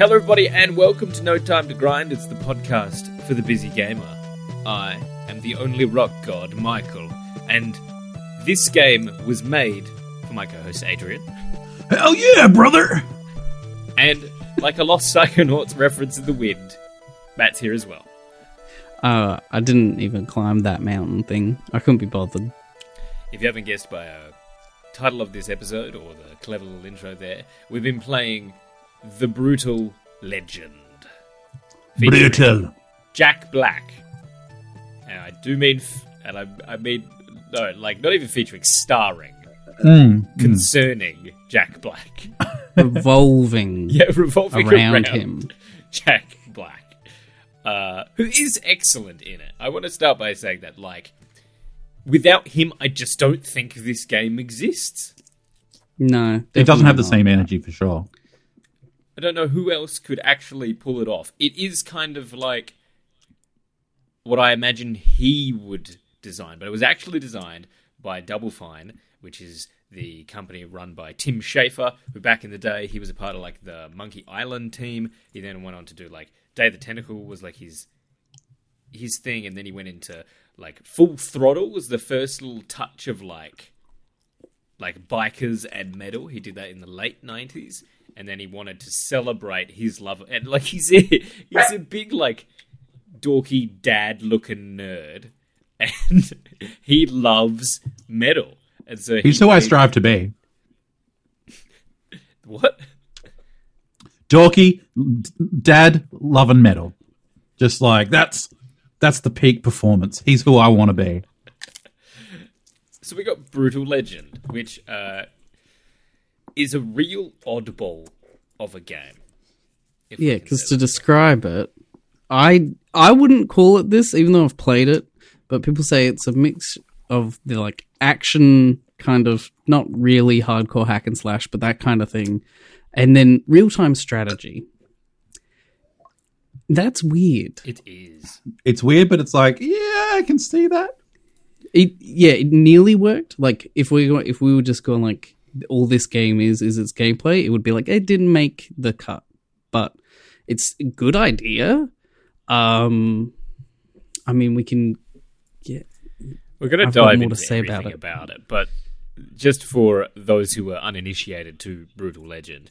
Hello, everybody, and welcome to No Time to Grind. It's the podcast for the busy gamer. I am the only rock god, Michael, and this game was made for my co host, Adrian. Hell yeah, brother! And like a lost Psychonauts reference in the wind, Matt's here as well. Uh, I didn't even climb that mountain thing. I couldn't be bothered. If you haven't guessed by a title of this episode or the clever little intro there, we've been playing The Brutal Legend. featuring Brutal. Jack Black. And I do mean, f- and I, I mean, no, like not even featuring, starring, Mm. concerning Jack Black. Revolving yeah, revolving around around, him. Jack Black, uh, who is excellent in it. I want to start by saying that, like, without him, I just don't think this game exists. No, It doesn't have the definitely same energy for sure. I don't know who else could actually pull it off. It is kind of like what I imagined he would design, but it was actually designed by Double Fine, which is the company run by Tim Schafer, who back in the day he was a part of like the Monkey Island team. He then went on to do like Day of the Tentacle was like his his thing, and then he went into like Full Throttle was the first little touch of like like bikers and metal. He did that in the late nineties, and then he wanted to celebrate his love. And like he's a, he's a big like dorky dad looking nerd, and he loves metal. And so he He's who I made- strive to be. What? Dorky, dad, love and metal. Just like that's that's the peak performance. He's who I want to be. So we got Brutal Legend, which uh, is a real oddball of a game. Yeah, because to describe it, I I wouldn't call it this, even though I've played it. But people say it's a mix of the like action kind of not really hardcore hack and slash, but that kind of thing, and then real time strategy. That's weird. it is. It's weird, but it's like, yeah, I can see that. It yeah, it nearly worked. Like if we if we were just going like all this game is is its gameplay, it would be like it didn't make the cut, but it's a good idea. Um, I mean, we can get We're going to I've dive more into to say about everything it. about it, but just for those who are uninitiated to Brutal Legend,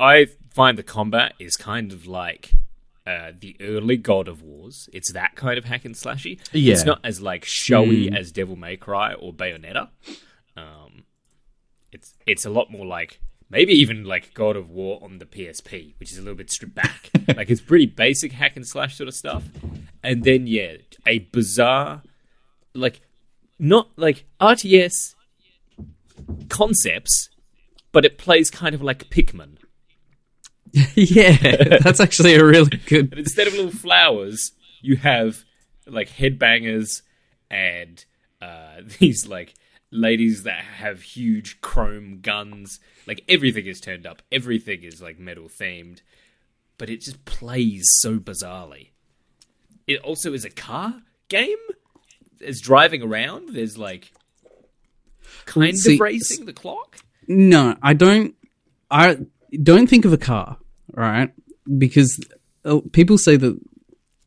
I find the combat is kind of like uh, the early God of Wars. It's that kind of hack and slashy. Yeah. It's not as like showy Hmm. as Devil May Cry or Bayonetta. Um, it's it's a lot more like maybe even like God of War on the PSP, which is a little bit stripped back. like it's pretty basic hack and slash sort of stuff. And then yeah, a bizarre like not like RTS concepts, but it plays kind of like Pikmin. yeah, that's actually a really good. And instead of little flowers, you have like headbangers and uh, these like ladies that have huge chrome guns. Like everything is turned up. Everything is like metal themed, but it just plays so bizarrely. It also is a car game. It's driving around. There's like kind See, of racing the clock. No, I don't. I don't think of a car, right? Because uh, people say that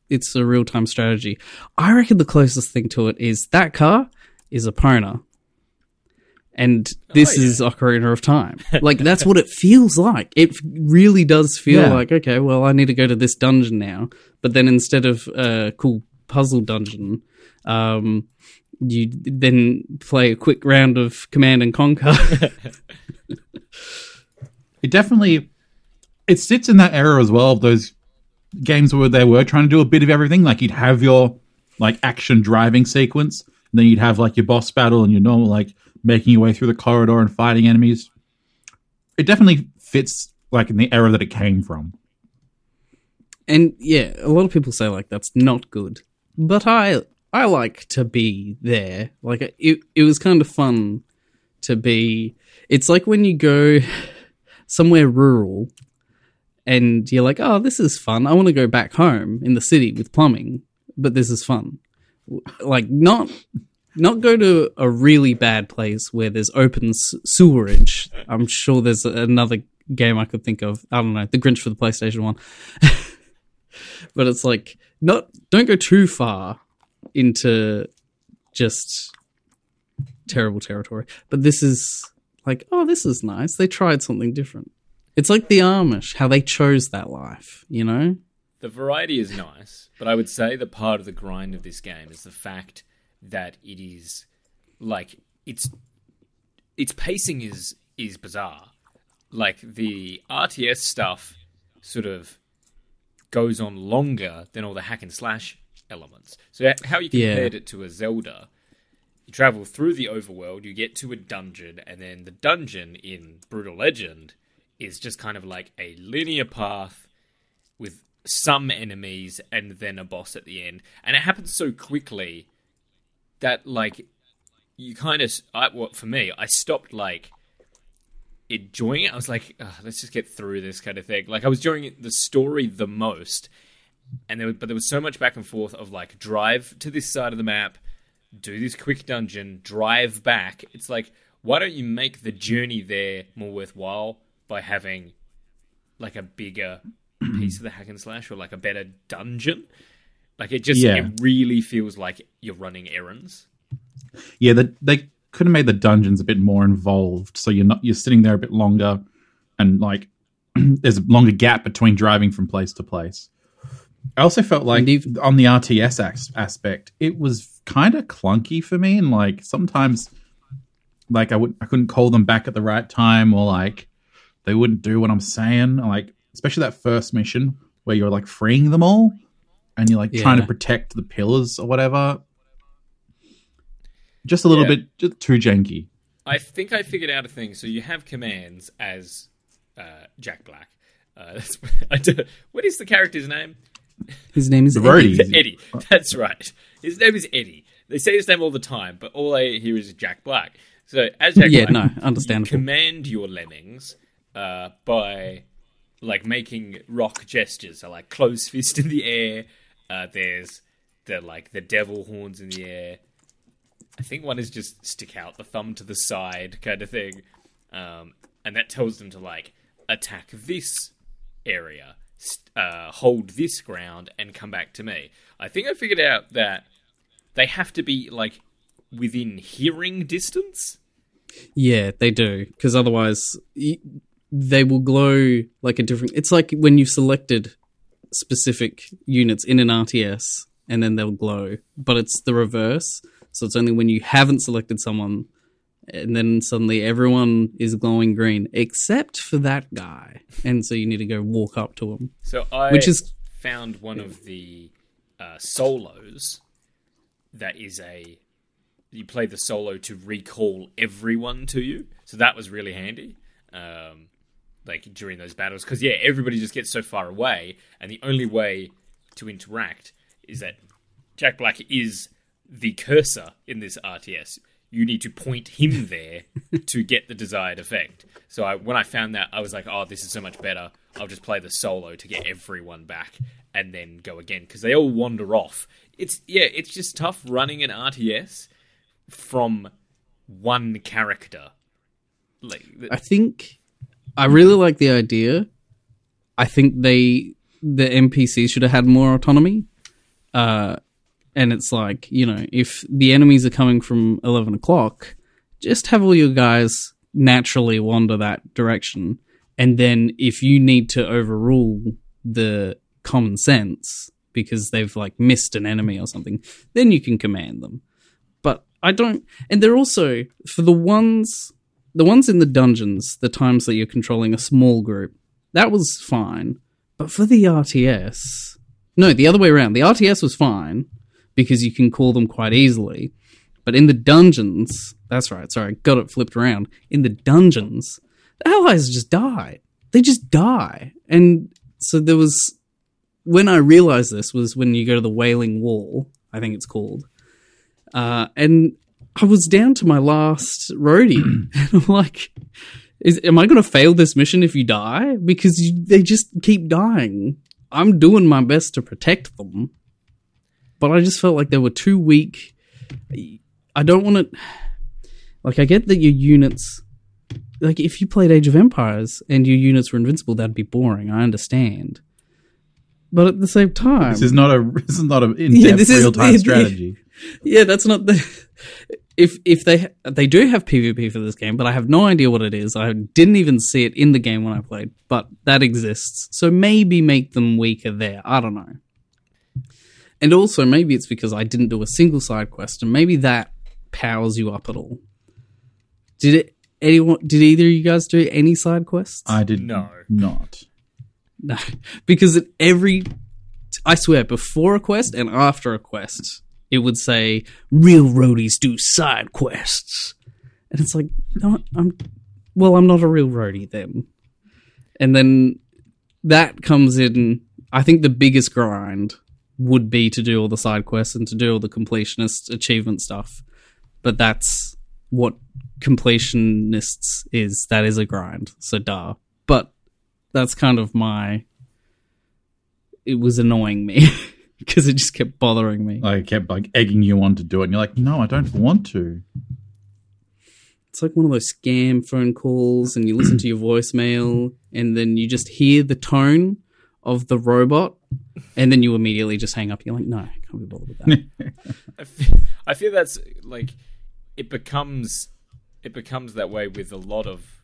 it's a real time strategy. I reckon the closest thing to it is that car is Epona. And this Oh, yeah. is Ocarina of Time. Like, that's what it feels like. It really does feel Yeah. like, okay, well, I need to go to this dungeon now. But then instead of a cool puzzle dungeon, um, you then play a quick round of Command and Conquer. It definitely it sits in that era as well of those games where they were trying to do a bit of everything. Like you'd have your like action driving sequence, and then you'd have like your boss battle and your normal like making your way through the corridor and fighting enemies. It definitely fits like in the era that it came from. and yeah, a lot of people say like that's not good, but I I like to be there. Like it it was kind of fun to be. It's like when you go somewhere rural and you're like, oh, this is fun. I want to go back home in the city with plumbing, but this is fun. Like not not go to a really bad place where there's open sewerage. I'm sure there's another game I could think of. I don't know, The Grinch for the PlayStation One. but it's like not don't go too far into just terrible territory. But this is like, oh, this is nice. They tried something different. It's like the Amish, how they chose that life, you know? The variety is nice, but I would say the part of the grind of this game is the fact that it is like it's its pacing is is bizarre. Like the RTS stuff sort of goes on longer than all the hack and slash elements. So how you Yeah. compared it to a Zelda, you travel through the overworld, you get to a dungeon, and then the dungeon in Brutal Legend is just kind of like a linear path with some enemies and then a boss at the end. And it happens so quickly that like you kind of I, well, for me, I stopped like enjoying it. I was like, "Ugh, let's just get through this kind of thing. Like I was enjoying the story the most, and there was, but there was so much back and forth of like drive to this side of the map, do this quick dungeon, drive back. It's like why don't you make the journey there more worthwhile by having like a bigger piece of the hack and slash or like a better dungeon? Like it just Yeah. it really feels like you're running errands. Yeah, the, they could have made the dungeons a bit more involved, so you're not you're sitting there a bit longer, and like there's a longer gap between driving from place to place. I also felt like And on the RTS as- aspect, it was kind of clunky for me, and like sometimes, like I would I couldn't call them back at the right time, or like they wouldn't do what I'm saying. Like especially that first mission where you're like freeing them all, and you're like trying to protect the pillars or whatever. Just a little Yeah. bit just too janky. I think I figured out a thing. So you have commands as uh, Jack Black. Uh, that's, I do, what is the character's name? His name is The. Eddie. Eddie. That's right. His name is Eddie. They say his name all the time, but all I hear is Jack Black. So as Jack Yeah, Black, no, understandable. command your lemmings uh, by like making rock gestures. So like close fist in the air. Uh, there's the like the devil horns in the air. I think one is just stick out the thumb to the side kind of thing, um, and that tells them to like attack this area, uh, hold this ground, and come back to me. I think I figured out that they have to be like within hearing distance. Yeah, they do because otherwise y- they will glow like a different. It's like when you've selected specific units in an RTS and then they'll glow, but it's the reverse. So it's only when you haven't selected someone and then suddenly everyone is glowing green except for that guy, and so you need to go walk up to him. So I Which is- found one of the uh, solos that is a you play the solo to recall everyone to you. So that was really handy. Um, like during those battles because yeah everybody just gets so far away and the only way to interact is that jack black is the cursor in this rts you need to point him there to get the desired effect. So I, when i found that i was like oh this is so much better. I'll just play the solo to get everyone back and then go again. Because they all wander off. It's yeah it's just tough running an rts from one character. Like I think I really like the idea. I think they the NPCs should have had more autonomy. Uh, and it's like you know, if the enemies are coming from eleven o'clock, just have all your guys naturally wander that direction, and then if you need to overrule the common sense because they've like missed an enemy or something, then you can command them. But I don't, and they're also for the ones the ones in the dungeons, the times that you're controlling a small group, that was fine. But for the RTS, no, the other way around. The RTS was fine because you can call them quite easily. But in the dungeons, that's right, sorry, got it flipped around. In the dungeons, the allies just die. They just die. And so there was, when I realized this was when you go to the Wailing Wall, I think it's called. Uh, and I was down to my last roadie, and I'm like, "Is am I going to fail this mission if you die? Because you, they just keep dying. I'm doing my best to protect them, but I just felt like they were too weak. I don't want to. Like, I get that your units. like if you played Age of Empires and your units were invincible, that'd be boring. I understand, but at the same time, This is not a this is not a in-depth this is- real time strategy. yeah, that's not the. If if they they do have PvP for this game, but I have no idea what it is. I didn't even see it in the game when I played, but that exists. So maybe make them weaker there. I don't know. And also maybe it's because I didn't do a single side quest, and maybe that powers you up at all. Did it? Anyone? Did either of you guys do any side quests? I did No. not. No, because at every, I swear, before a quest and after a quest, it would say real roadies do side quests, and it's like, no, I'm, well, I'm not a real roadie then, and then that comes in. I think the biggest grind would be to do all the side quests and to do all the completionist achievement stuff, but that's what completionists is. That is a grind, so duh. But that's kind of my it was annoying me because it just kept bothering me Like, I kept like egging you on to do it, and you're like, no, I don't want to. it's like one of those scam phone calls and you listen to your voicemail and then you just hear the tone of the robot and then you immediately just hang up you're like no I can't be bothered with that I feel, I feel that's like it becomes it becomes that way with a lot of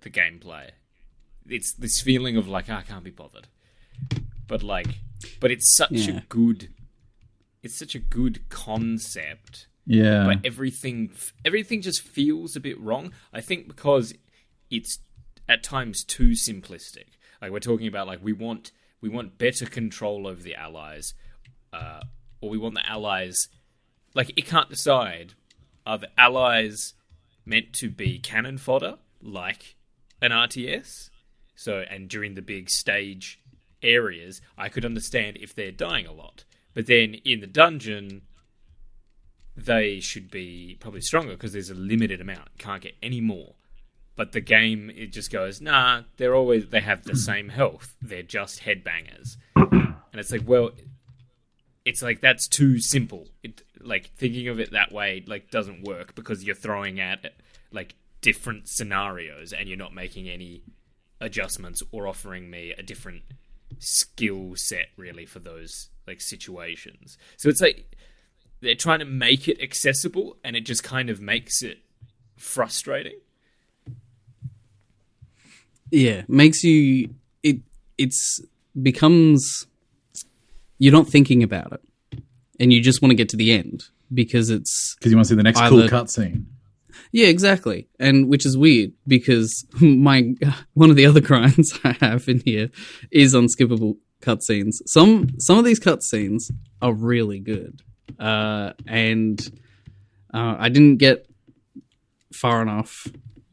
the gameplay. It's this feeling of like "Ah, I can't be bothered, but like, but it's such Yeah. a good, it's such a good concept Yeah, but everything everything just feels a bit wrong. I think because it's at times too simplistic. Like we're talking about, like we want we want better control over the allies, uh, or we want the allies. Like it can't decide are the allies meant to be cannon fodder like an RTS. So and during the big stage areas, I could understand if they're dying a lot. But then in the dungeon, they should be probably stronger because there's a limited amount. Can't get any more. But the game it just goes, nah, they're always they have the same health. They're just headbangers. And it's like, well it's like that's too simple. It like thinking of it that way like doesn't work because you're throwing at like different scenarios and you're not making any adjustments or offering me a different skill set really for those like situations. So it's like they're trying to make it accessible and it just kind of makes it frustrating. yeah makes you it it's becomes you're not thinking about it and you just want to get to the end because it's because you want to see the next cool Either- cutscene. Yeah, exactly. And which is weird because my one of the other crimes I have in here is unskippable cutscenes. Some some of these cutscenes are really good, uh, and uh, I didn't get far enough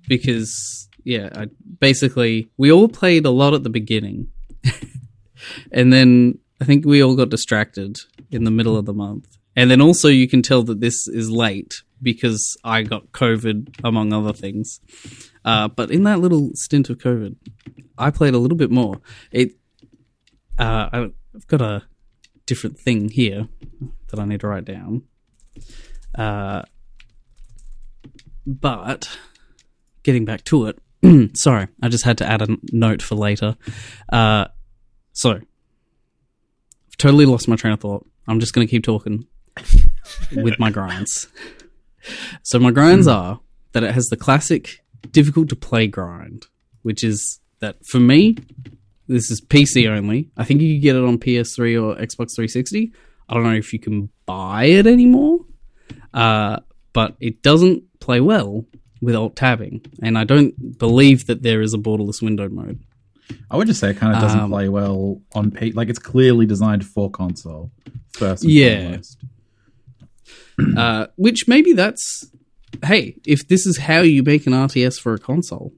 because yeah, I, basically we all played a lot at the beginning, and then I think we all got distracted in the middle of the month. And then also you can tell that this is late because I got COVID among other things. Uh, but in that little stint of COVID, I played a little bit more. It, uh, I've got a different thing here that I need to write down. Uh, but getting back to it, sorry, I just had to add a note for later. Uh, so, I've totally lost my train of thought. I'm just going to keep talking with my grinds. So my grinds are that it has the classic difficult to play grind, which is that for me, this is PC only. I think you can get it on PS3 or Xbox 360. I don't know if you can buy it anymore, uh, but it doesn't play well with alt tabbing, and I don't believe that there is a borderless window mode. I would just say it kind of doesn't Um, play well on P. Like it's clearly designed for console. First, and Yeah. foremost. Uh, which maybe that's hey, if this is how you make an RTS for a console,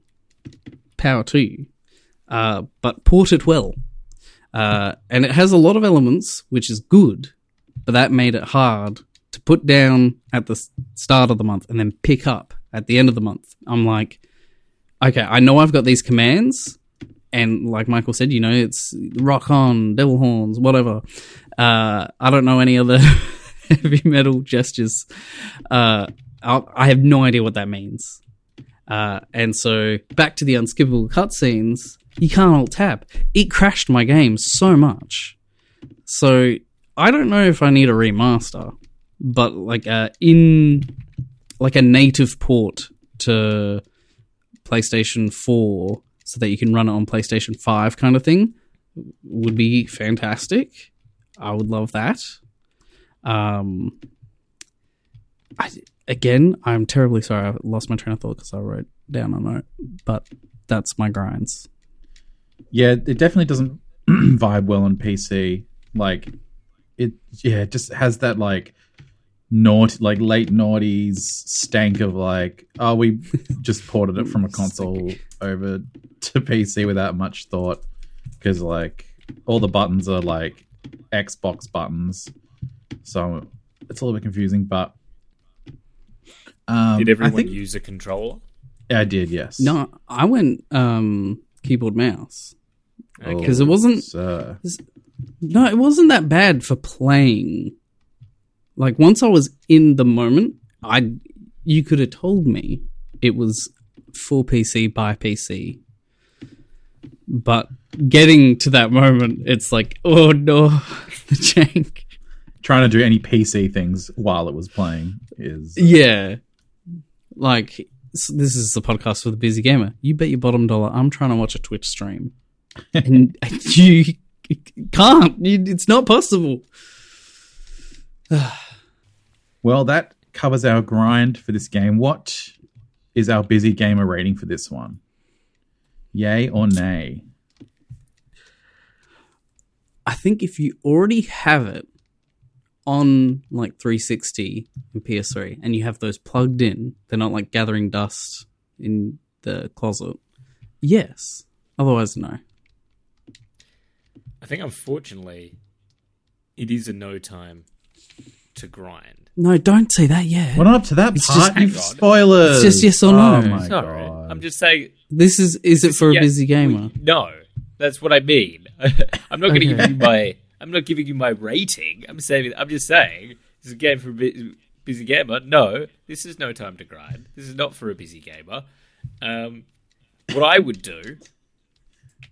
power to you. Uh, but port it well. Uh, and it has a lot of elements, which is good, but that made it hard to put down at the start of the month and then pick up at the end of the month. I'm like, okay, I know I've got these commands, and like Michael said, you know, it's rock on, devil horns, whatever. Uh, I don't know any other heavy metal gestures. Uh, I have no idea what that means. Uh, and so back to the unskippable cutscenes, you can't alt tab. It crashed my game so much. So I don't know if I need a remaster, but like in like a native port to PlayStation 4 so that you can run it on PlayStation 5 kind of thing would be fantastic. I would love that. Um, I, again, I'm terribly sorry. I lost my train of thought because I wrote down a note, but that's my grinds. Yeah, it definitely doesn't vibe well on PC. Like it yeah, it just has that like naught like late noughties stank of like, oh we just ported it from a console over to PC without much thought. Because like all the buttons are like Xbox buttons. So it's a little bit confusing, but um, Did everyone I think, use a controller? I did, yes. No, I went um, keyboard mouse. Okay. 'Cause it wasn't- sir. No, it wasn't that bad for playing. Like once I was in the moment, I you could have told me it was full PC by PC. But getting to that moment, it's like, oh no, the jank. Trying to do any PC things while it was playing is uh, Yeah. Like, this is the podcast for the busy gamer. You bet your bottom dollar I'm trying to watch a Twitch stream. and you can't. It's not possible. well. That covers our grind for this game. What is our busy gamer rating for this one? Yay or nay? I think if you already have it on like 360 and PS3 and you have those plugged in, they're not like gathering dust in the closet. Yes. Otherwise, no. I think unfortunately, it is a no time to grind. No, don't say that yet. We're not up to that It's part. just- you Hang on. spoilers. It's just yes or no. Oh my Sorry, god. I'm just saying. This is is it for a yeah, busy gamer? we- no, that's what I mean. I'm not going to give you my. I'm not giving you my rating. I'm saying. I'm just saying this is a game for a bu- busy gamer. No, this is no time to grind. This is not for a busy gamer. Um, what I would do,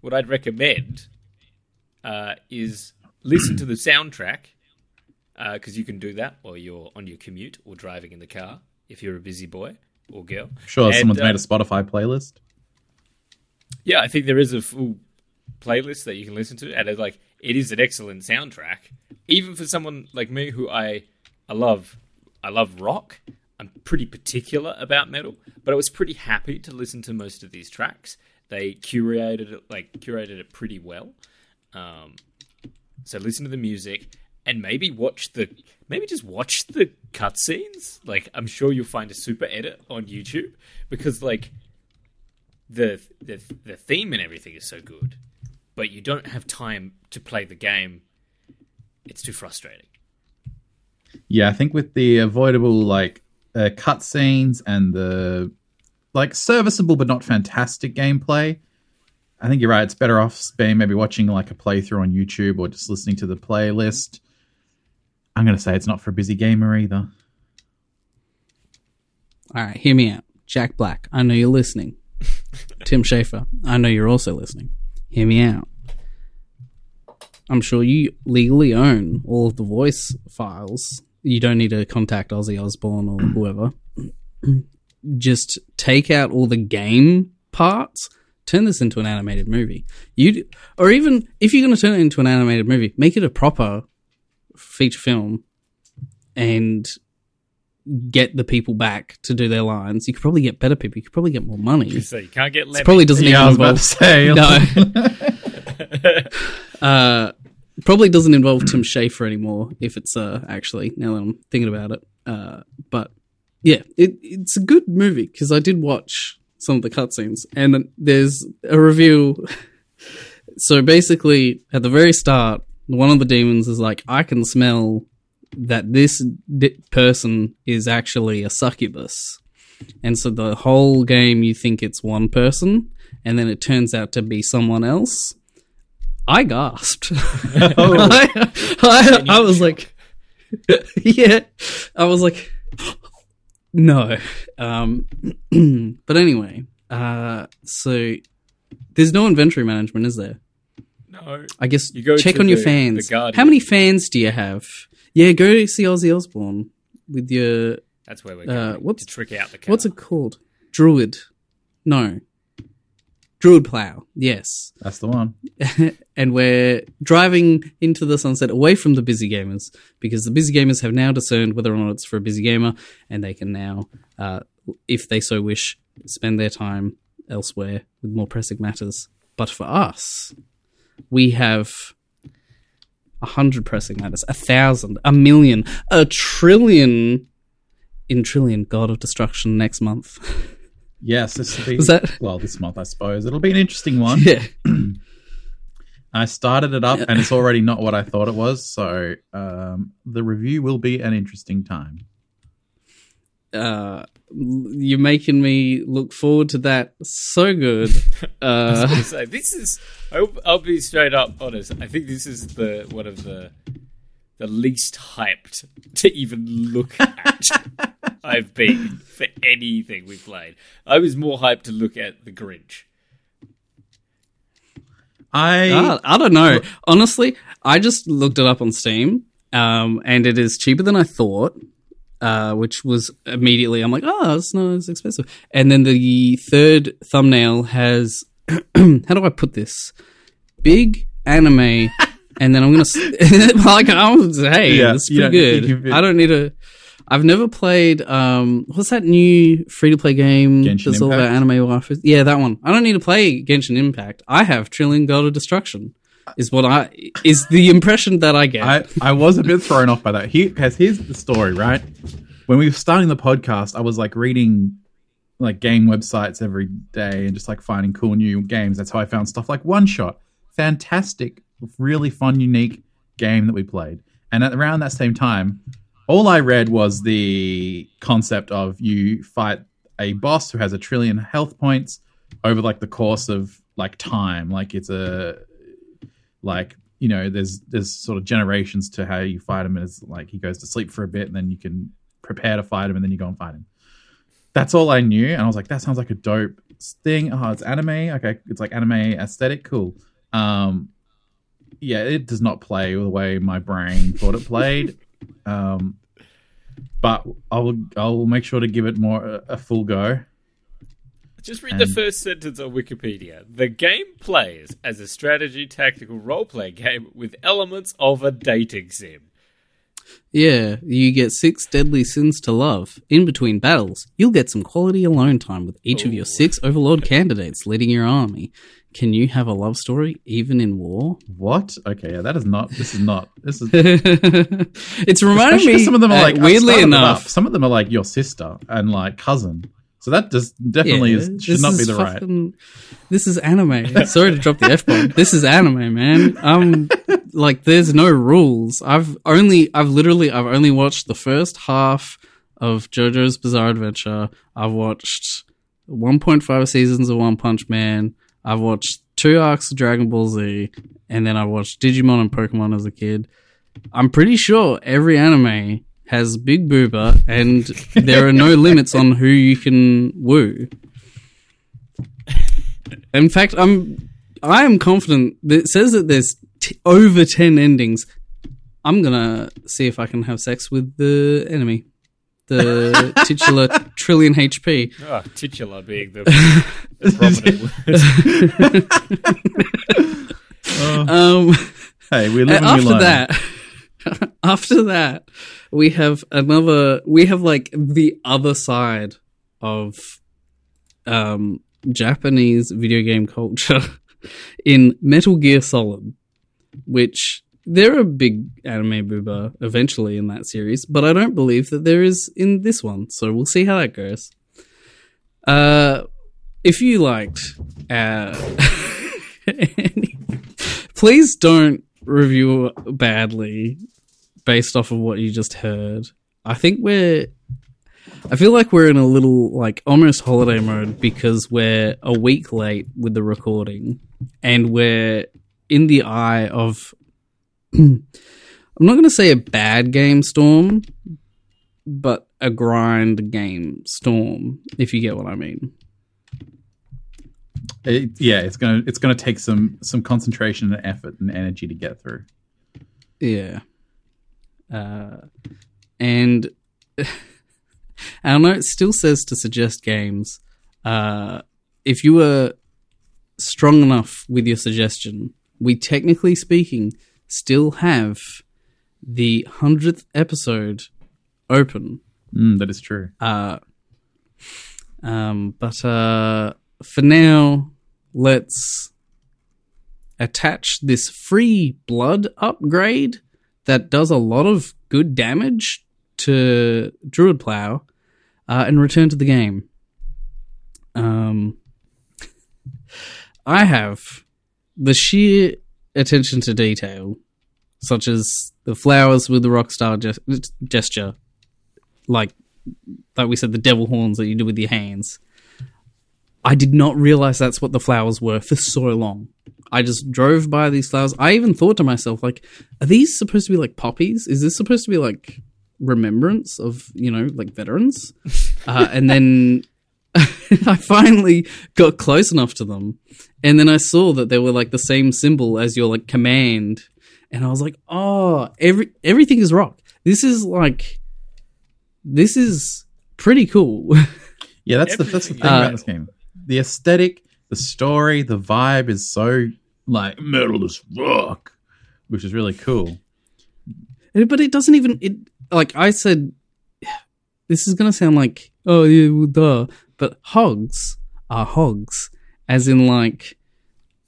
what I'd recommend, uh, is listen to the soundtrack because you can do that while you're on your commute or driving in the car if you're a busy boy or girl. Sure, And, someone's uh, made a Spotify playlist. Yeah, I think there is a full playlist that you can listen to, and it's like it is an excellent soundtrack, even for someone like me who I I love I love rock. I'm pretty particular about metal, but I was pretty happy to listen to most of these tracks. They curated it like curated it pretty well. Um, so listen to the music and maybe watch the maybe just watch the cutscenes. Like I'm sure you'll find a super edit on YouTube because like the the the theme and everything is so good, but you don't have time to play the game. It's too frustrating. Yeah, I think with the avoidable like uh, cutscenes and the like serviceable but not fantastic gameplay, I think you're right. It's better off being maybe watching like a playthrough on YouTube or just listening to the playlist. I'm gonna say it's not for a busy gamer either. All right, hear me out. Jack Black, I know you're listening. Tim Schafer, I know you're also listening. Hear me out. I'm sure you legally own all of the voice files. You don't need to contact Ozzy Osbourne or whoever. Just take out all the game parts, turn this into an animated movie. You or even if you're going to turn it into an animated movie, make it a proper feature film and get the people back to do their lines. You could probably get better people. You could probably get more money. So you can't get It probably doesn't Yeah, even involve. No. uh, probably doesn't involve Tim Schafer anymore. If it's uh, actually now that I'm thinking about it, uh, but yeah, it, it's a good movie because I did watch some of the cutscenes, and there's a review. so basically, at the very start, one of the demons is like, "I can smell that this di- person is actually a succubus." And so the whole game, you think it's one person, and then it turns out to be someone else. I gasped. I, I, I was like, yeah, I was like, No. Um, but anyway, uh, so there's no inventory management, is there? No. I guess You go check on your fans. How many fans do you have? Yeah, go see Ozzy Osbourne with your That's where we're Uh, going what's- to trick out the car. what's it called? Druid. No. Druid plow. Yes. That's the one. and we're driving into the sunset away from the busy gamers because the busy gamers have now discerned whether or not it's for a busy gamer and they can now uh, if they so wish spend their time elsewhere with more pressing matters but for us we have a hundred pressing matters a thousand a million a trillion in trillion god of destruction next month Yes, this will be Was that- well this month, I suppose. It'll be an interesting one. yeah I started it up, and it's already not what I thought it was. So um, the review will be an interesting time. Uh, you're making me look forward to that so good. I was Uh, gonna say, this is. I'll, I'll be straight up honest. I think this is the one of the the least hyped to even look at. I've been for anything we played. I was more hyped to look at the Grinch. I I, I don't know. Honestly, I just looked it up on Steam, um, and it is cheaper than I thought. Uh, which was immediately I'm like, oh, it's not as expensive. And then the third thumbnail has, how do I put this? Big anime, and then I'm gonna like, I'm hey, Yeah, it's pretty don't good. you've- I don't need a. I've never played. Um, what's that new free to play game Genshin that's all about anime waifus? Yeah, that one. I don't need to play Genshin Impact. I have Trillion God of Destruction. Is what I is the impression that I get. I, I was a bit thrown off by that. Here, because here's the story, right? When we were starting the podcast, I was like reading like game websites every day and just like finding cool new games. That's how I found stuff like One Shot. Fantastic, really fun, unique game that we played. And at around that same time, all I read was the concept of you fight a boss who has a trillion health points over like the course of like time. Like it's a like you know there's there's sort of generations to how you fight him it's like he goes to sleep for a bit and then you can prepare to fight him and then you go and fight him. That's all i knew and i was like that sounds like a dope thing. Oh it's anime. Okay. It's like anime aesthetic. Cool. Um yeah it does not play the way my brain thought it played. Um but i'll i'll make sure to give it more a, a full go Just read the first sentence on Wikipedia. The game plays as a strategy tactical roleplay game with elements of a dating sim. yeah, you get six deadly sins to love. In between battles, you'll get some quality alone time with each of your six overlord candidates leading your army. Can you have a love story even in war? what okay yeah that is not this is not this is it's reminding Especially me. 'cause some of them are uh, like I've weirdly enough. up. Some of them are like your sister and like cousin. So that just definitely Yeah, is, should not be the right. This is anime. Sorry to drop the f bomb. This is anime, man. Um, like there's no rules. I've only, I've literally, I've only watched the first half of JoJo's Bizarre Adventure. I've watched 1.5 seasons of One Punch Man. I've watched two arcs of Dragon Ball Z, and then I watched Digimon and Pokemon as a kid. I'm pretty sure every anime has Big Booba, and there are no limits on who you can woo. In fact, I'm I am confident that it says that there's t- over ten endings. I'm gonna see if I can have sex with the enemy, the titular trillion HP. Ah, titular being the, the prominent word. Um, Hey, we're living and we after learn. that, after that, we have another. We have like the other side of um, Japanese video game culture in Metal Gear Solid, which there are big anime booba eventually in that series, but I don't believe that there is in this one. So we'll see how that goes. Uh, if you liked, uh, please don't review badly based off of what you just heard. I think we're I feel like we're in a little like almost holiday mode because we're a week late with the recording and we're in the eye of I'm not going to say a bad game storm, but a grind game storm, if you get what I mean. It, yeah, it's gonna it's gonna take some some concentration and effort and energy to get through. Yeah. Uh, and I don't know, it still says to suggest games. Uh, if you were strong enough with your suggestion, we technically speaking still have the 100th episode open. Mm, that is true. Uh, um, but uh, for now, let's attach this free blood upgrade that does a lot of good damage to Druid Plow uh, and return to the game. Um, I have the sheer attention to detail, such as the flowers with the rockstar ges- gesture, like like we said, the devil horns that you do with your hands. I did not realize that's what the flowers were for so long. I just drove by these flowers. I even thought to myself, like, are these supposed to be like poppies? Is this supposed to be like remembrance of, you know, like veterans? uh, and then I finally got close enough to them. And then I saw that they were like the same symbol as your like command. And I was like, oh, every everything is rock. This is like this is pretty cool. Yeah, that's the that's the thing Everything. about Uh, this game. The aesthetic, the story, the vibe is so like metal rock, which is really cool. but it doesn't even it like I said this is gonna sound like oh yeah well, duh but hogs are hogs as in like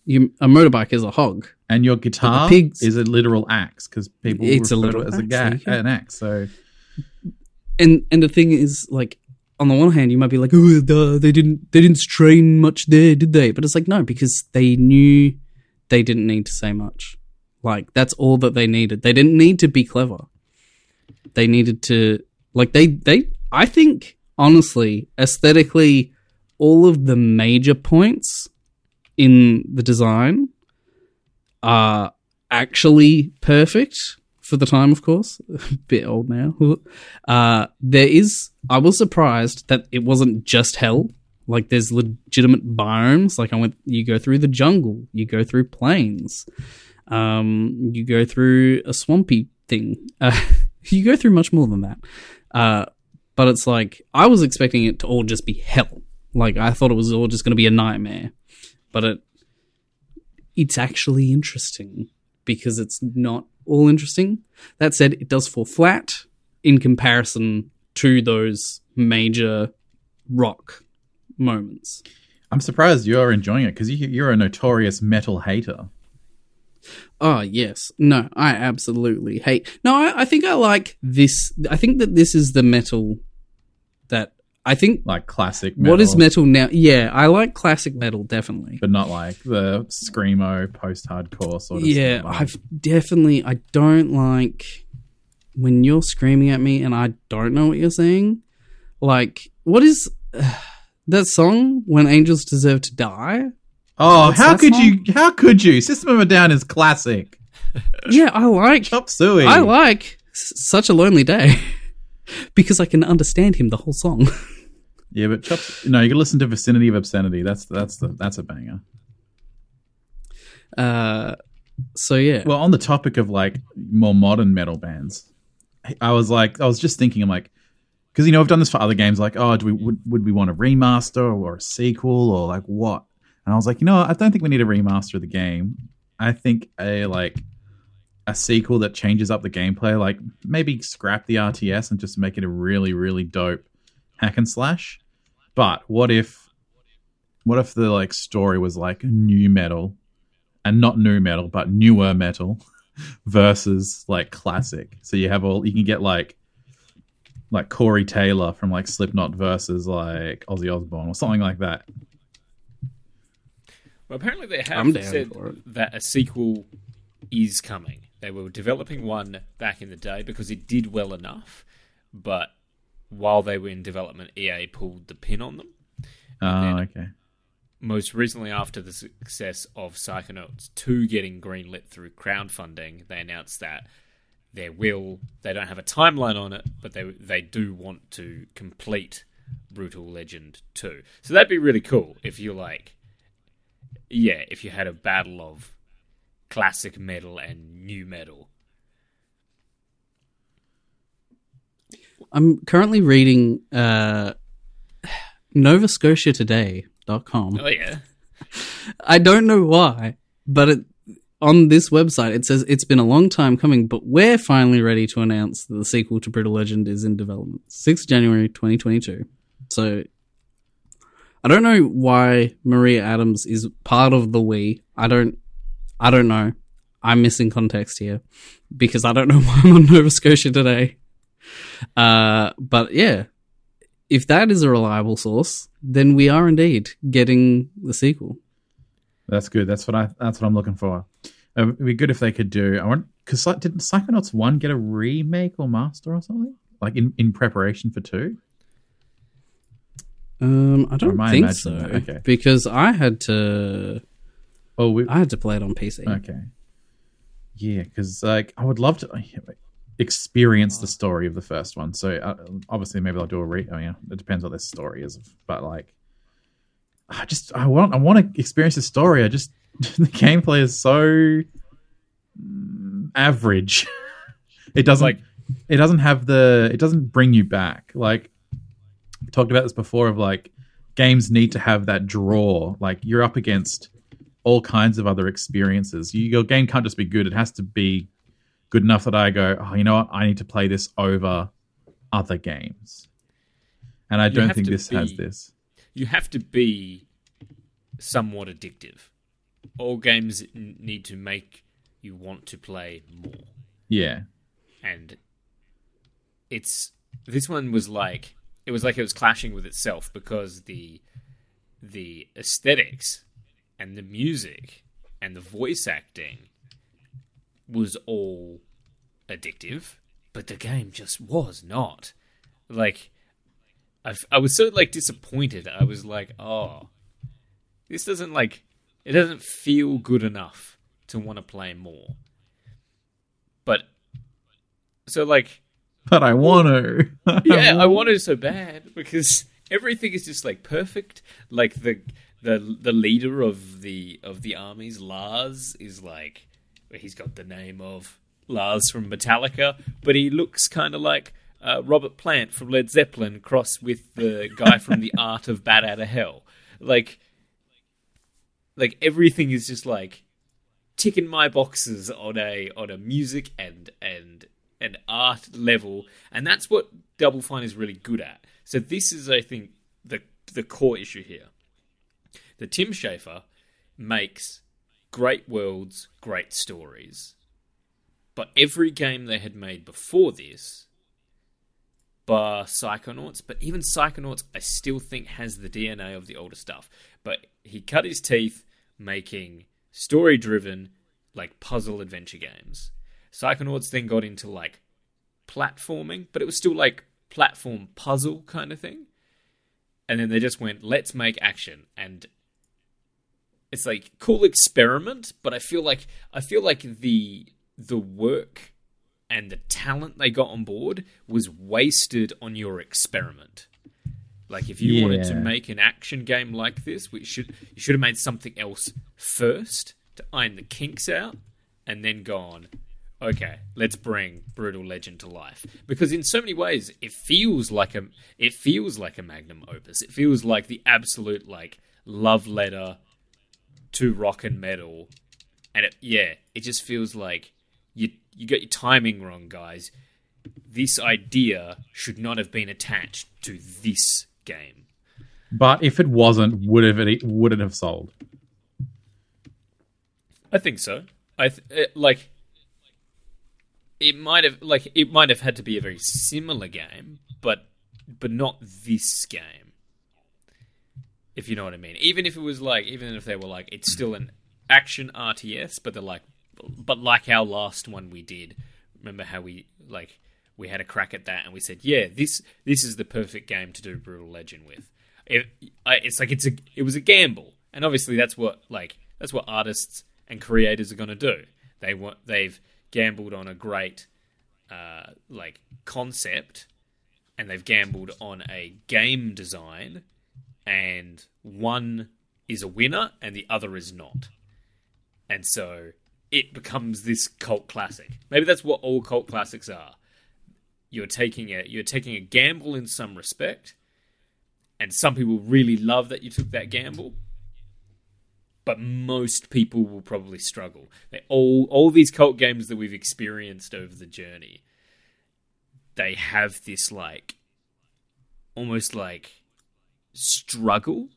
you a motorbike is a hog And your guitar pigs- is a literal axe because people It's a literal it as a axe, ga- there an axe. So and and the thing is like on the one hand you might be like oh duh, they didn't they didn't strain much there did they? But it's like no because they knew they didn't need to say much. Like that's all that they needed. They didn't need to be clever. They needed to like they they i think honestly aesthetically all of the major points in the design are actually perfect for the time, of course. A bit old now. Uh, there is. I was surprised that it wasn't just hell. Like there's legitimate biomes. Like I went. You go through the jungle. You go through plains. Um, you go through a swampy thing. Uh, you go through much more than that. Uh, but it's like I was expecting it to all just be hell. Like I thought it was all just going to be a nightmare. But it it's actually interesting because it's not all interesting. That said, it does fall flat in comparison to those major rock moments. I'm surprised you're enjoying it because you, you're a notorious metal hater. Oh yes, no, I absolutely hate. No, I, I think I like this. I think that this is the metal that I think. Like classic metal. What is metal now? Yeah, I like classic metal definitely. But not like the screamo post-hardcore sort of. yeah, vibe. I've definitely. I don't like when you're screaming at me and I don't know what you're saying. Like, what is that song? When angels deserve to die. Oh, What's how could song? you? How could you? System of a Down is classic. Yeah, I like. Chop suey. I like S- such a lonely day because I can understand him the whole song. Yeah, but chop. No, you can listen to Vicinity of Obscenity. That's that's the that's a banger. Uh, so yeah, Well, on the topic of like more modern metal bands, I was like, I was just thinking, I'm like, because you know, I've done this for other games. Like, oh, do we would, would we want a remaster or a sequel or like what? And I was like, you know. I don't think we need a remaster of the game. I think a like a sequel that changes up the gameplay, like maybe scrap the RTS and just make it a really, really dope hack and slash. But what if, what if the like story was like new metal, and not new metal, but newer metal versus like classic. So you have all you can get like like Corey Taylor from like Slipknot versus like Ozzy Osbourne or something like that. Well, apparently they have I'm said that a sequel is coming. They were developing one back in the day because it did well enough, but while they were in development, EA pulled the pin on them. Oh, okay. Most recently, after the success of Psychonauts 2 getting greenlit through crowdfunding, they announced that their will. They don't have a timeline on it, but they they do want to complete Brutal Legend 2. So that'd be really cool if you like yeah, if you had a battle of classic metal and new metal. I'm currently reading uh, NovaScotiaToday.com. Oh yeah. I don't know why, but it, on this website it says it's been a long time coming, but we're finally ready to announce that the sequel to Brutal Legend is in development. 6th January 2022. So I don't know why Maria Adams is part of the we. I don't I don't know. I'm missing context here because I don't know why I'm on Nova Scotia today. Uh, but yeah, if that is a reliable source, then we are indeed getting the sequel. That's good. That's what I. That's what I'm looking for. Um, it'd be good if they could do. I want because did Psychonauts one get a remake or master or something like in in preparation for two? Um, I don't I think so. Okay. Because I had to, Oh, we, I had to play it on PC. okay. Yeah, because like I would love to experience the story of the first one. So uh, obviously, maybe I'll do a re. I mean, it depends what this story is, but like, I just I want I want to experience the story. I just the gameplay is so mm, average. it doesn't Like- it doesn't have the it doesn't bring you back. Like talked about this before of like games need to have that draw. Like you're up against all kinds of other experiences. You, your game can't just be good; it has to be good enough that I go, oh, you know what? I need to play this over other games. And I don't think this has this. You have to be somewhat addictive. All games n- need to make you want to play more. Yeah. and it's this one was like it was like it was clashing with itself because the the aesthetics and the music and the voice acting was all addictive but the game just was not like I, I was so like disappointed i was like oh this doesn't like it doesn't feel good enough to want to play more but so like But I want to. yeah, I wanted so bad because everything is just like perfect. Like the the the leader of the of the armies, Lars, is like he's got the name of Lars from Metallica, but he looks kind of like uh, Robert Plant from Led Zeppelin crossed with the guy from the Art of Out of Hell. Like like everything is just like ticking my boxes on a on a music and and and art level, and that's what Double Fine is really good at. So this is, I think, the the core issue here. The Tim Schafer makes great worlds, great stories, but every game they had made before this, bar Psychonauts, but even Psychonauts, I still think has the DNA of the older stuff. But he cut his teeth making story driven, like puzzle adventure games. Psychonauts then got into like platforming, but it was still like platform puzzle kind of thing. And then they just went, let's make action. And it's like cool experiment, but I feel like I feel like the the work and the talent they got on board was wasted on your experiment. Like if you wanted to make an action game like this, we should you should have made something else first to iron the kinks out, and then gone. Okay, let's bring Brutal Legend to life because in so many ways it feels like a it feels like a magnum opus. It feels like the absolute like love letter to rock and metal, and it, yeah, it just feels like you you got your timing wrong, guys. This idea should not have been attached to this game. But if it wasn't, would have it would it have sold? I think so. I th- it, like it might have like it might have had to be a very similar game, but but not this game. If you know what I mean. Even if it was like even if they were like it's still an action RTS, but they're like but like our last one we did. Remember how we like we had a crack at that and we said, "Yeah, this this is the perfect game to do Brutal Legend with." It, it's like it's a it was a gamble, and obviously that's what like that's what artists and creators are going to do. They want they've gambled on a great uh, like concept, and they've gambled on a game design, and one is a winner and the other is not, and so it becomes this cult classic. Maybe that's what all cult classics are. You're taking a you're taking a gamble in some respect, and some people really love that you took that gamble. But most people will probably struggle. They all all these cult games that we've experienced over the journey, they have this like almost like struggle.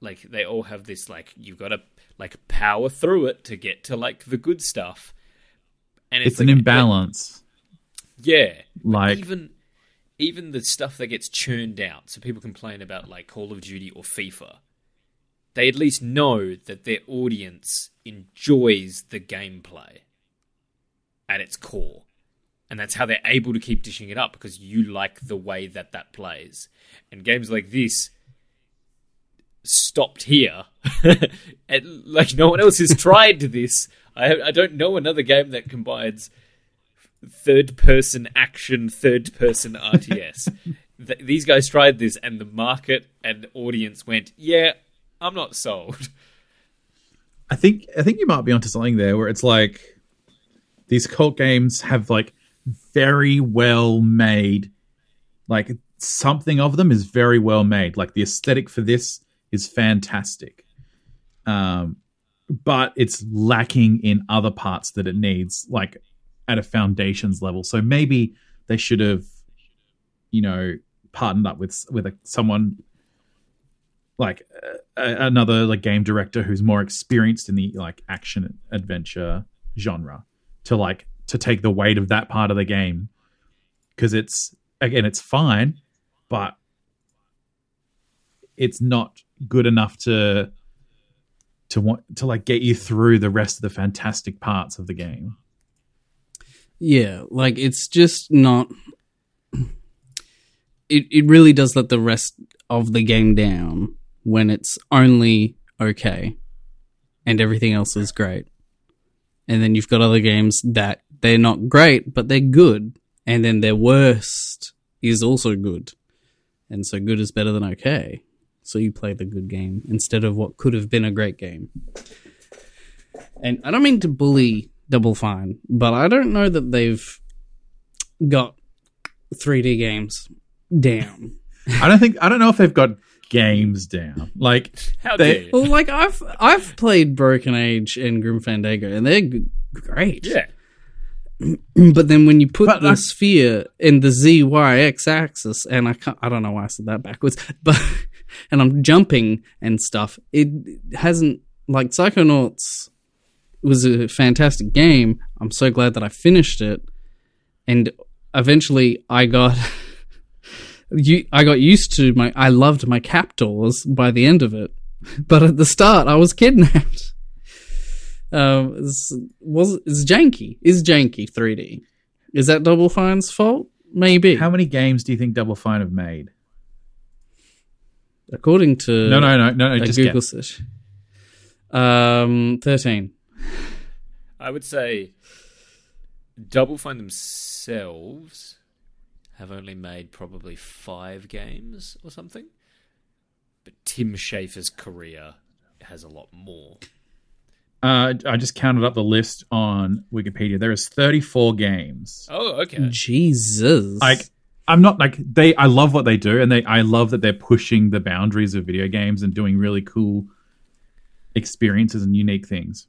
Like they all have this like you've got to like power through it to get to like the good stuff. And It's, like, an imbalance. yeah, Like even even the stuff that gets churned out. So people complain about like Call of Duty or FIFA. They at least know that their audience enjoys the gameplay at its core. And that's how they're able to keep dishing it up because you like the way that that plays. And games like this stopped here. and, like no one else has tried this. I I don't know another game that combines third person action, third person RTS. Th- these guys tried this, and the market and audience went, "Yeah, I'm not sold." I think I think you might be onto something there where it's like these cult games have like very well made like something of them is very well made. Like the aesthetic for this is fantastic. Um but it's lacking in other parts that it needs like at a foundations level. So maybe they should have you know partnered up with with a, someone like uh, another like game director who's more experienced in the like action adventure genre to like to take the weight of that part of the game because it's again it's fine but it's not good enough to to want to like get you through the rest of the fantastic parts of the game Yeah, like it's just not. It it really does let the rest of the game down when it's only okay, and everything else is great. And then you've got other games that they're not great, but they're good, and then their worst is also good, and so good is better than okay. So you play the good game instead of what could have been a great game. And I don't mean to bully Double Fine, but I don't know that they've got 3D games down. i don't think i don't know if they've got games down like How They- dare you? Well, like I've I've played Broken Age and Grim Fandango, and they're g- great. Yeah, But then when you put But the I- sphere in the Z Y X axis, and I can't, I don't know why I said that backwards, but and I'm jumping and stuff, it hasn't like Psychonauts was a fantastic game. I'm so glad that I finished it, and eventually I got. You, I got used to my. I loved my captors by the end of it, but at the start I was kidnapped. Um, it's, was it's janky? Is janky 3D? Is that Double Fine's fault? Maybe. how many games do you think double fine have made According to no no no no no a just Google guess. search, um, thirteen. I would say Double Fine themselves have only made probably five games or something, but Tim Schafer's career has a lot more. Uh, I just counted up the list on Wikipedia. There is 34 games. Oh, okay. Jesus. Like, I'm not like they. I love what they do, and they. I love that they're pushing the boundaries of video games and doing really cool experiences and unique things.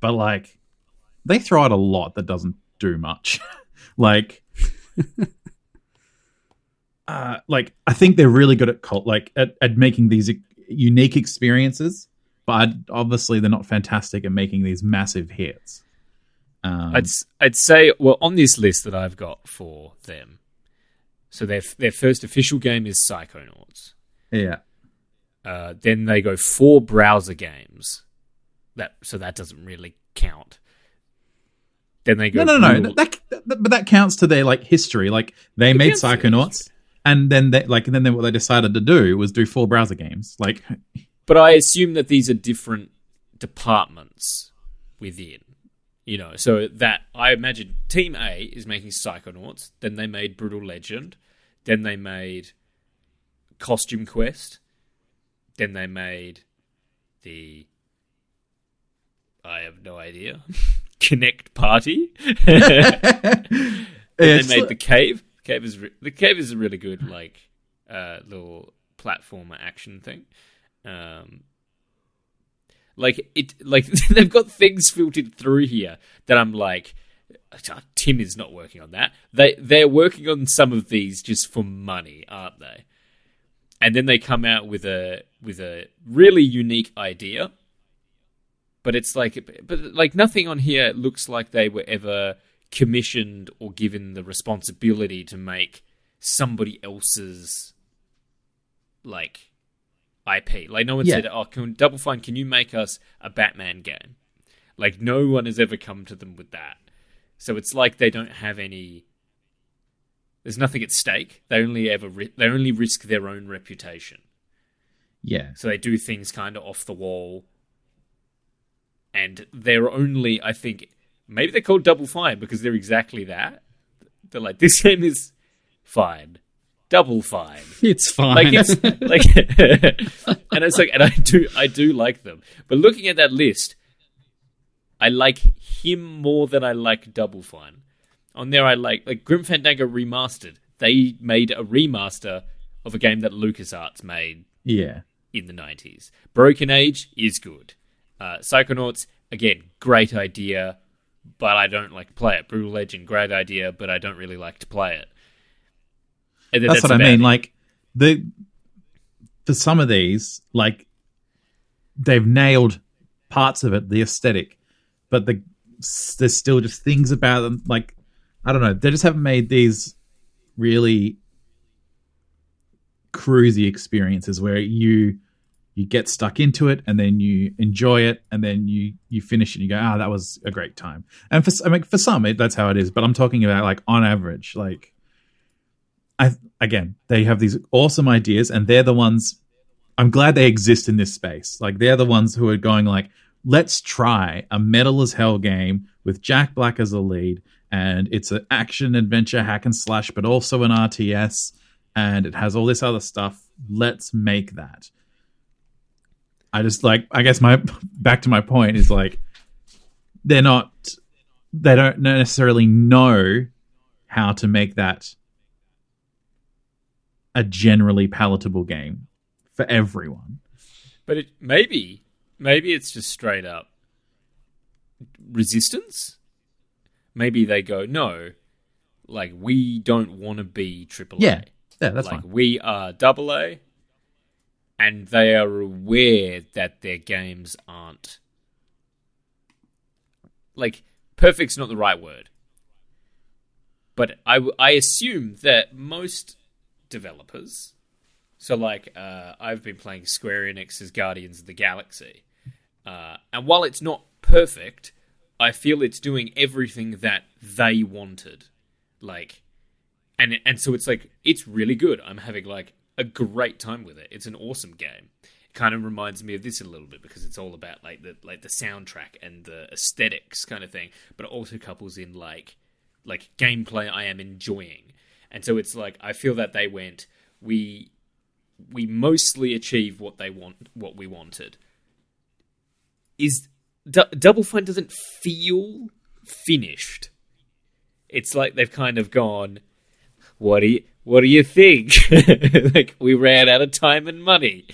But like, they throw out a lot that doesn't do much. like, uh, like I think they're really good at cult, like at, at making these unique experiences. But obviously, they're not fantastic at making these massive hits. Um, I'd I'd say well on this list that I've got for them. So their their first official game is Psychonauts. yeah. Uh, then they go four browser games. That so that doesn't really count. Then they go No, no, no. Blue- That, that, but that counts to their like history. Like they made counts to Psychonauts, and then they like and then they, what they decided to do was do four browser games. Like But I assume that these are different departments within. You know, so that I imagine Team A is making Psychonauts, then they made Brutal Legend, then they made Costume Quest, then they made the I have no idea. Kinect Party. then they made the Cave. Cave is re- the Cave is a really good like uh, little platformer action thing. Um, like it, like they've got things filtered through here that I'm like, "Ah, Tim is not working on that. They they're working on some of these just for money, aren't they? And then they come out with a with a really unique idea, but it's like, but like nothing on here looks like they were ever commissioned or given the responsibility to make somebody else's like IP. Like no one Yeah. said, "Oh, can Double Fine? Can you make us a Batman game?" Like no one has ever come to them with that. So it's like they don't have any. There's nothing at stake. They only ever ri- they only risk their own reputation. yeah, So they do things kind of off the wall. And they're only, I think, maybe they're called Double Fine because they're exactly that. They're like, this game is fine. Double fine. It's fine. Like it's like and it's like and I do I do like them. But looking at that list, I like him more than I like Double Fine. On there I like like Grim Fandango remastered. They made a remaster of a game that LucasArts made yeah. in the 90s. Broken Age is good. Uh, Psychonauts, again, great idea, but I don't like to play it. Brutal Legend, great idea, but I don't really like to play it. Then That's, what I mean. it. Like the for some of these, like they've nailed parts of it, the aesthetic, but the there's still just things about them. Like I don't know, they just haven't made these really cruisy experiences where you you get stuck into it and then you enjoy it and then you you finish it and you go ah that was a great time and for I mean for some it, that's how it is but I'm talking about like on average like I again, they have these awesome ideas, and they're the ones. I'm glad they exist in this space. Like they're the ones who are going like, let's try a metal as hell game with Jack Black as a lead, and it's an action adventure hack and slash, but also an RTS, and it has all this other stuff. Let's make that. I just like, I guess my back to my point is like, they're not, they don't necessarily know how to make that a generally palatable game for everyone. But it maybe maybe it's just straight up resistance. Maybe they go, no, like we don't want to be AAA. Yeah, yeah, that's like fine. we are double A, and they are aware that their games aren't like perfect's not the right word, but I I assume that most developers, so like uh, I've been playing Square Enix's Guardians of the Galaxy, uh, and while it's not perfect, I feel it's doing everything that they wanted, like and and so it's like it's really good. I'm having like a great time with it. It's an awesome game. It kind of reminds me of this a little bit because it's all about like the like the soundtrack and the aesthetics kind of thing, but it also couples in like like gameplay I am enjoying. And so it's like I feel that they went we we mostly achieve what they want what we wanted. Is D- Double Fine doesn't feel finished. It's like they've kind of gone what do you what do you think? like we ran out of time and money.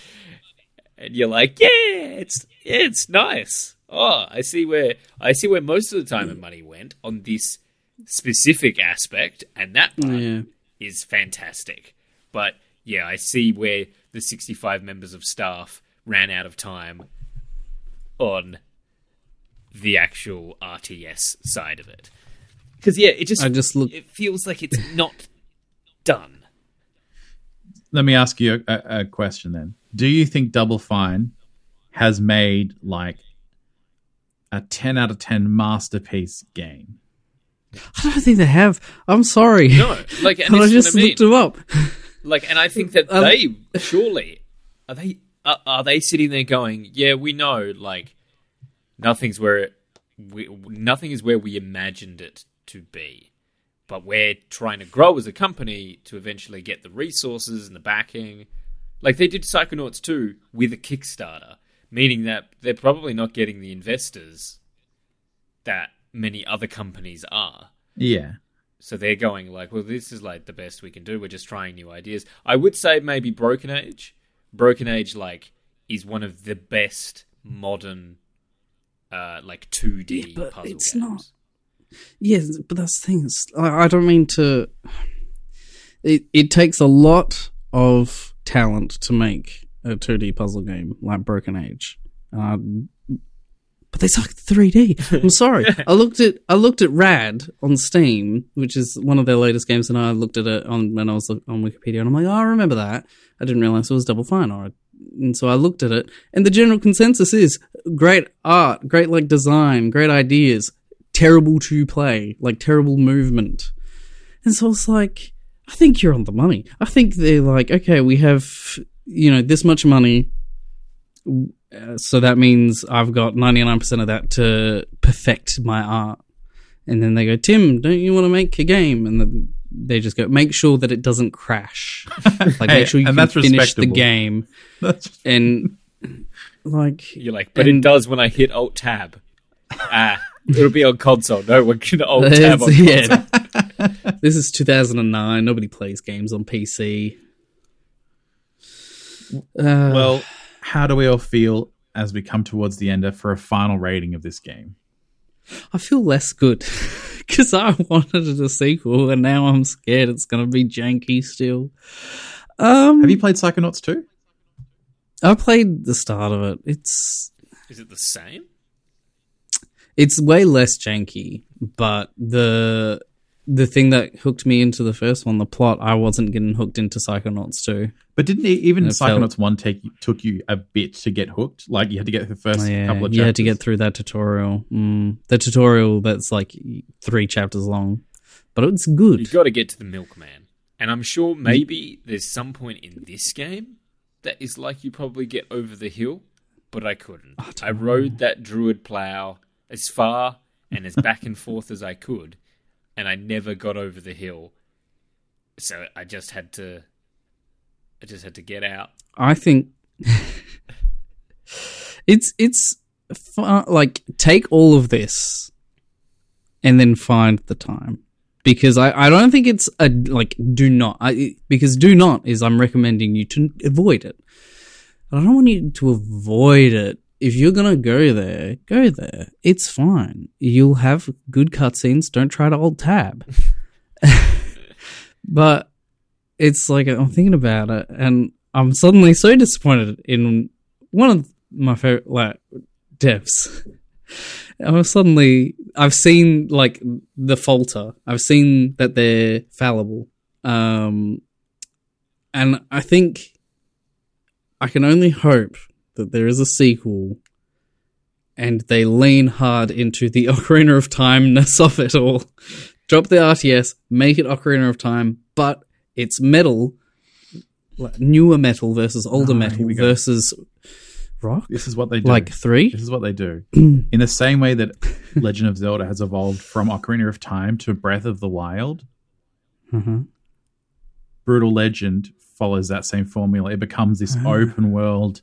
And you're like, yeah, it's it's nice. Oh, I see where I see where most of the time and money went on this specific aspect, and that Yeah. is fantastic. But yeah, I see where the 65 members of staff ran out of time on the actual RTS side of it. Because yeah, it just I just look. it feels like it's not done. Let me ask you a, a, a question then. Do you think Double Fine has made like a 10 out of 10 masterpiece game? I don't think they have. I'm sorry. No, like, and I just what I mean. looked them up. Like, and I think that Um, they surely are they are, are they sitting there going, yeah, we know, like nothing's where it we, nothing is where we imagined it to be. But we're trying to grow as a company to eventually get the resources and the backing. Like they did Psychonauts 2 with a Kickstarter, meaning that they're probably not getting the investors that many other companies are. Yeah. So they're going like, well, this is like the best we can do. We're just trying new ideas. I would say maybe Broken Age. Broken Age like is one of the best modern uh like 2D Yeah, but puzzle it's games. not. Yeah, but that's things. I, I don't mean to. It it takes a lot of talent to make a 2D puzzle game like Broken Age. Um, but they suck 3D. I'm sorry. I looked at I looked at Rad on Steam, which is one of their latest games, and I looked at it on when I was on Wikipedia, and I'm like, oh, I remember that. I didn't realize it was Double Fine, or and so I looked at it, and the general consensus is great art, great like design, great ideas, terrible to play, like terrible movement. And so it's like, I think you're on the money. I think they're like, okay, we have, you know, this much money. Uh, so that means I've got 99% of that to perfect my art. And then they go, Tim, don't you want to make a game? And then they just go, make sure that it doesn't crash. Like, Hey, make sure you and can finish the respectable. game. And, like, You're like, but it does when I hit Alt Tab. ah, it'll be on console. No one can Alt Tab on console. yeah. this is 2009. Nobody plays games on PC. Uh, Well, how do we all feel as we come towards the end for a final rating of this game? I feel less good because I wanted a sequel, and now I'm scared it's going to be janky still. Um, Have you played Psychonauts 2? I played the start of it. It's Is it the same? it's way less janky, but the the thing that hooked me into the first one, the plot, I wasn't getting hooked into Psychonauts 2. But didn't e- even It felt- Psychonauts 1 take took you a bit to get hooked? Like you had to get the first Oh, yeah, couple of chapters. you had to get through that tutorial. Mm, the tutorial that's like three chapters long, but it's good. You've got to get to the milkman. And I'm sure maybe there's some point in this game that is like you probably get over the hill, but I couldn't. I, rode that druid plow as far and as back and forth as I could, and I never got over the hill. So I just had to I just had to get out. I think it's it's fu- like take all of this and then find the time because I, I don't think it's a like do not I, because do not is I'm recommending you to avoid it. I don't want you to avoid it. If you're gonna go there, go there. It's fine. You'll have good cutscenes. Don't try to alt tab. but it's like I'm thinking about it, and I'm suddenly so disappointed in one of my favorite like devs. I'm suddenly I've seen like the falter. I've seen that they're fallible, um, and I think I can only hope that there is a sequel. And they lean hard into the Ocarina of Time-ness of it all. Drop the RTS, make it Ocarina of Time, but it's metal, like newer metal versus older Ah, metal here we go. versus rock. This is what they do. Like three. this is what they do. In the same way that Legend of Zelda has evolved from Ocarina of Time to Breath of the Wild, Uh-huh. Brutal Legend follows that same formula. It becomes this Ah. open world,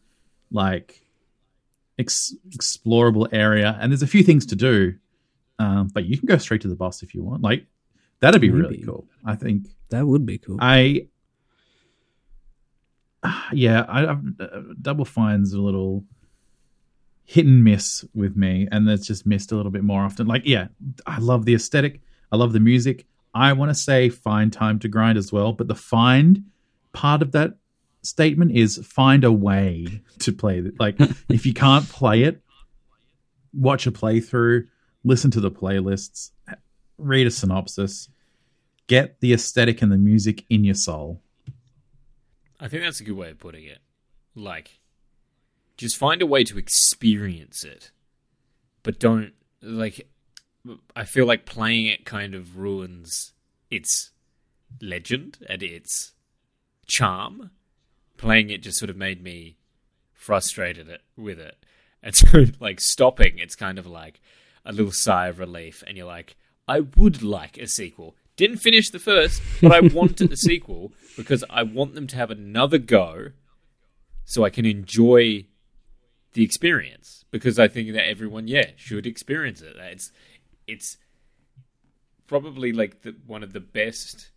like ex- explorable area, and there's a few things to do, um, but you can go straight to the boss if you want. Like that'd be really cool. I think. That would be cool. I yeah, I, I've, uh, Double Fine's a little hit and miss with me, and that's just missed a little bit more often. Like, yeah, I love the aesthetic, I love the music. I want to say find time to grind as well, but the find part of that statement is find a way to play it. Like, if you can't play it, watch a playthrough, listen to the playlists, read a synopsis, get the aesthetic and the music in your soul. I think that's a good way of putting it. Like, just find a way to experience it, but don't like. I feel like playing it kind of ruins its legend and its charm. Playing it just sort of made me frustrated it, with it, and so like stopping. It's kind of like, a little sigh of relief, and you're like, I would like a sequel. Didn't finish the first, but I wanted a sequel because I want them to have another go, so I can enjoy the experience. Because I think that everyone, yeah, should experience it. It's it's probably like the, one of the best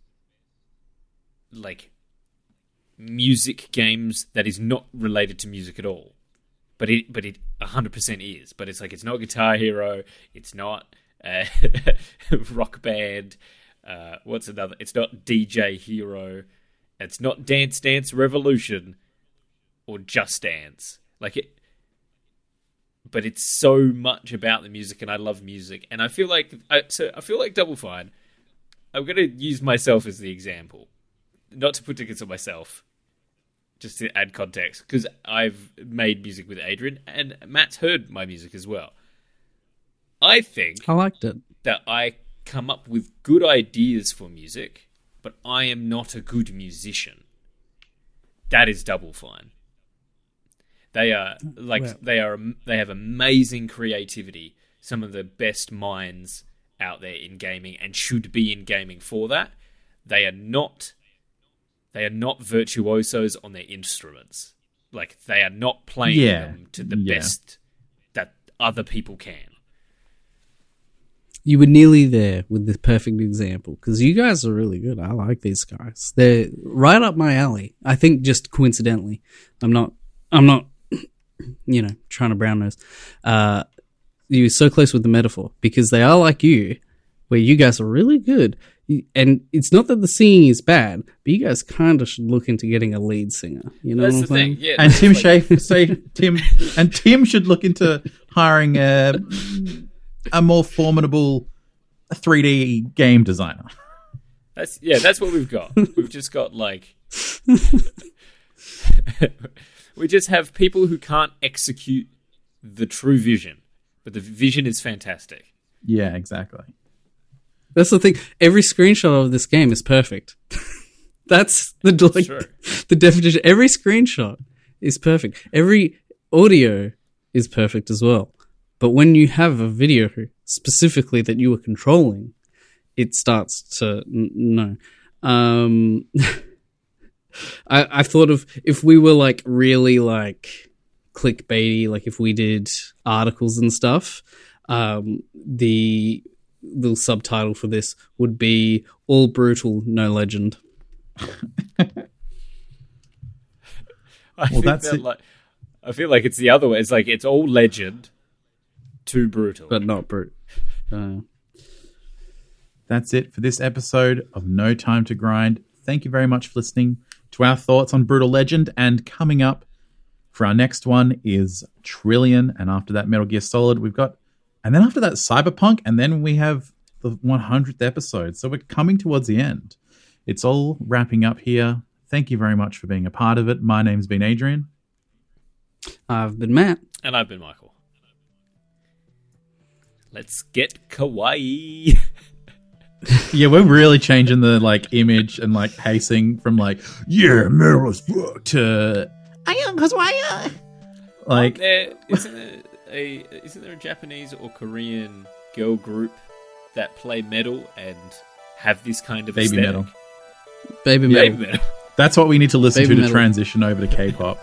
like music games that is not related to music at all. But it but it 100% is. But it's like it's not Guitar Hero, it's not uh, Rock Band, uh, what's another? It's not DJ Hero, it's not Dance Dance Revolution or Just Dance. Like it but it's so much about the music and I love music and I feel like I, so I feel like Double Fine I'm going to use myself as the example not to put tickets on myself just to add context because I've made music with Adrian and Matt's heard my music as well I think I liked it. that I come up with good ideas for music but I am not a good musician that is Double Fine they are like they are they have amazing creativity. Some of the best minds out there in gaming and should be in gaming for that. They are not they are not virtuosos on their instruments. Like they are not playing Yeah, them to the yeah. best that other people can. You were nearly there with the perfect example because you guys are really good. I like these guys. They're right up my alley. I think just coincidentally, I'm not. I'm not. You know, trying to brown nose. Uh, you're so close with the metaphor because they are like you, where you guys are really good. You- And it's not that the singing is bad, but you guys kind of should look into getting a lead singer. You know That's what the I'm thing. saying? Yeah. And Tim like- Schafer say Tim and Tim should look into hiring a a more formidable 3D game designer. That's yeah, that's what we've got. We've just got like we just have people who can't execute the true vision, but the vision is fantastic. Yeah, exactly. That's the thing. Every screenshot of this game is perfect. That's the like, true. the definition. Every screenshot is perfect. Every audio is perfect as well. But when you have a video specifically that you are controlling, it starts to n- no. Um, I I thought of if we were like really like clickbaity, like if we did articles and stuff, um, the little subtitle for this would be "All brutal, no legend." I think that's that, it. like I feel like it's the other way. It's like it's all legend, too brutal. but not brute. Uh, That's it for this episode of No Time to Grind. Thank you very much for listening to our thoughts on Brutal Legend. And coming up for our next one is Trillion. And after that, Metal Gear Solid. We've got, and then after that, Cyberpunk. And then we have the 100th episode. So we're coming towards the end. It's all wrapping up here. Thank you very much for being a part of it. My name's been Adrian. I've been Matt. and I've been Michael. Let's get kawaii. Yeah, we're really changing the like image and like pacing from like yeah, metal as fuck to like there isn't there a isn't there a Japanese or Korean girl group that play metal and have this kind of baby aesthetic? metal. Baby Baby Metal. metal. That's what we need to listen Baby to to transition over to K-pop.